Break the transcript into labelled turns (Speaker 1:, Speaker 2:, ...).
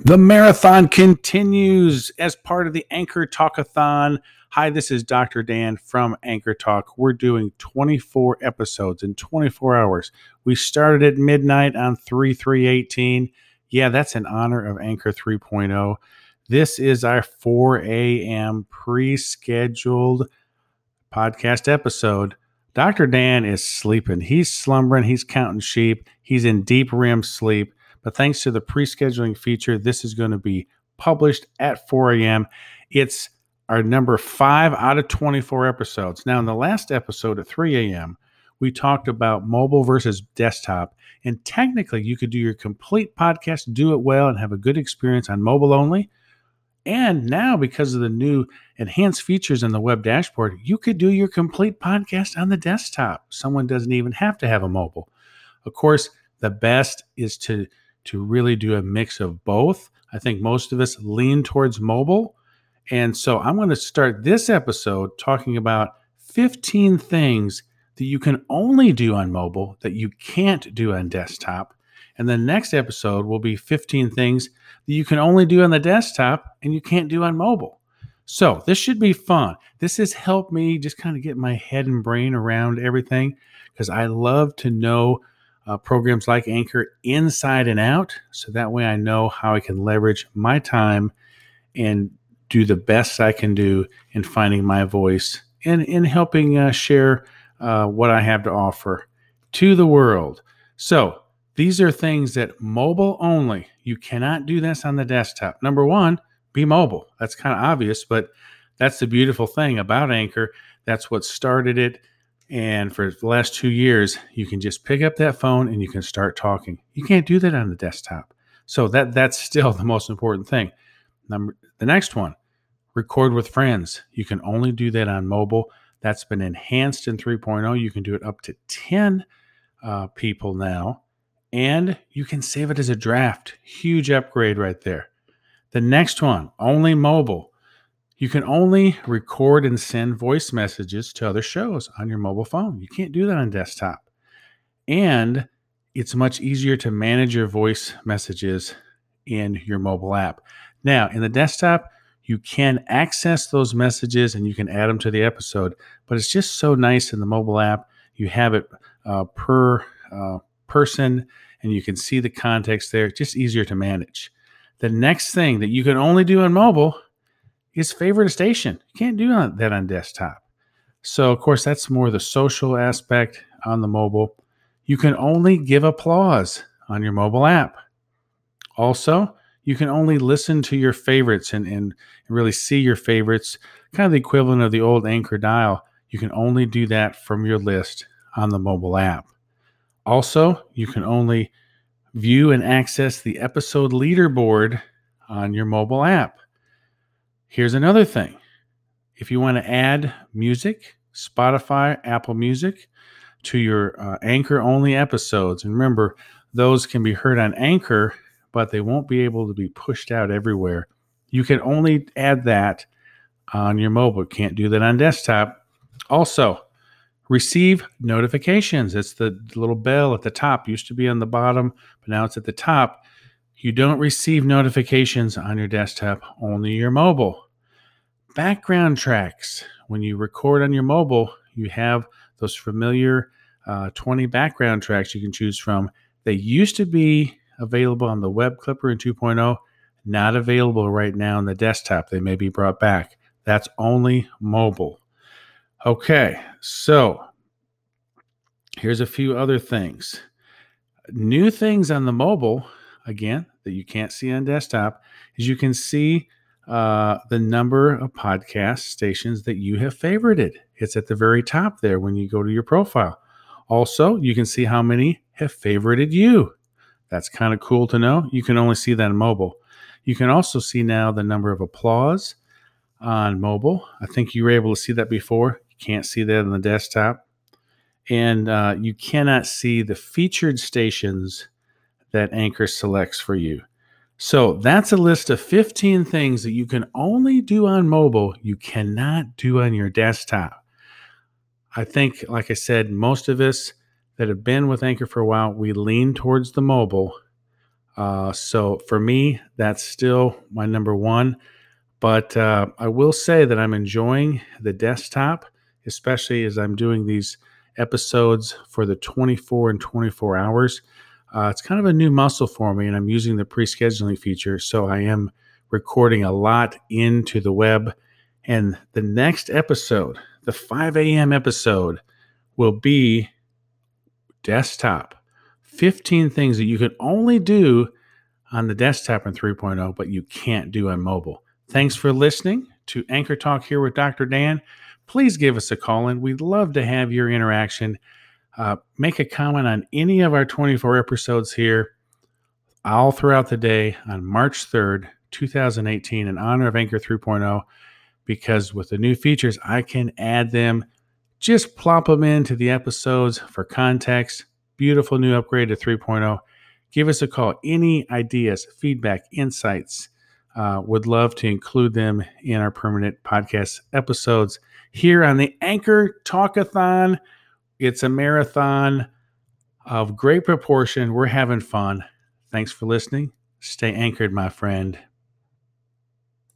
Speaker 1: The marathon continues as part of the Anchor Talkathon. Hi, this is Dr. Dan from Anchor Talk. We're doing 24 episodes in 24 hours. We started at midnight on 3 318. Yeah, that's in honor of Anchor 3.0. This is our 4 a.m. pre scheduled podcast episode. Dr. Dan is sleeping. He's slumbering. He's counting sheep. He's in deep REM sleep. But thanks to the pre scheduling feature, this is going to be published at 4 a.m. It's our number five out of 24 episodes. Now, in the last episode at 3 a.m., we talked about mobile versus desktop. And technically, you could do your complete podcast, do it well, and have a good experience on mobile only. And now, because of the new enhanced features in the web dashboard, you could do your complete podcast on the desktop. Someone doesn't even have to have a mobile. Of course, the best is to to really do a mix of both. I think most of us lean towards mobile. And so I'm going to start this episode talking about 15 things that you can only do on mobile that you can't do on desktop. And the next episode will be 15 things that you can only do on the desktop and you can't do on mobile. So this should be fun. This has helped me just kind of get my head and brain around everything because I love to know uh, programs like Anchor inside and out. So that way I know how I can leverage my time and do the best I can do in finding my voice and in helping uh, share uh, what I have to offer to the world. So these are things that mobile only. You cannot do this on the desktop. Number one, be mobile. That's kind of obvious, but that's the beautiful thing about Anchor. That's what started it. And for the last two years, you can just pick up that phone and you can start talking. You can't do that on the desktop. So that that's still the most important thing. Number the next one, record with friends. You can only do that on mobile. That's been enhanced in 3.0. You can do it up to 10 uh, people now, and you can save it as a draft. Huge upgrade right there. The next one, only mobile. You can only record and send voice messages to other shows on your mobile phone. You can't do that on desktop. And it's much easier to manage your voice messages in your mobile app. Now, in the desktop, you can access those messages and you can add them to the episode, but it's just so nice in the mobile app. You have it uh, per uh, person and you can see the context there. Just easier to manage. The next thing that you can only do on mobile is favorite station. You can't do that on desktop. So, of course, that's more the social aspect on the mobile. You can only give applause on your mobile app. Also, you can only listen to your favorites and, and really see your favorites, kind of the equivalent of the old anchor dial. You can only do that from your list on the mobile app. Also, you can only view and access the episode leaderboard on your mobile app. Here's another thing if you want to add music, Spotify, Apple Music to your uh, Anchor only episodes, and remember, those can be heard on Anchor, but they won't be able to be pushed out everywhere. You can only add that on your mobile, can't do that on desktop. Also, receive notifications. It's the little bell at the top, used to be on the bottom, but now it's at the top. You don't receive notifications on your desktop, only your mobile. Background tracks. When you record on your mobile, you have those familiar uh, 20 background tracks you can choose from. They used to be available on the Web Clipper in 2.0, not available right now on the desktop. They may be brought back. That's only mobile. Okay, so here's a few other things. New things on the mobile again that you can't see on desktop is you can see uh, the number of podcast stations that you have favorited. It's at the very top there when you go to your profile. Also, you can see how many have favorited you. That's kind of cool to know. You can only see that on mobile. You can also see now the number of applause on mobile. I think you were able to see that before. You can't see that on the desktop. And uh, you cannot see the featured stations that Anchor selects for you. So that's a list of 15 things that you can only do on mobile, you cannot do on your desktop. I think, like I said, most of us that have been with Anchor for a while, we lean towards the mobile. Uh, so for me, that's still my number one. But uh, I will say that I'm enjoying the desktop, especially as I'm doing these episodes for the 24 and 24 hours. Uh, it's kind of a new muscle for me, and I'm using the pre scheduling feature. So I am recording a lot into the web. And the next episode, the 5 a.m. episode, will be desktop 15 things that you can only do on the desktop in 3.0, but you can't do on mobile. Thanks for listening to Anchor Talk here with Dr. Dan. Please give us a call in. We'd love to have your interaction. Uh, make a comment on any of our 24 episodes here all throughout the day on March 3rd, 2018, in honor of Anchor 3.0, because with the new features, I can add them, just plop them into the episodes for context. Beautiful new upgrade to 3.0. Give us a call. Any ideas, feedback, insights, uh, would love to include them in our permanent podcast episodes here on the Anchor Talkathon. It's a marathon of great proportion. We're having fun. Thanks for listening. Stay anchored, my friend.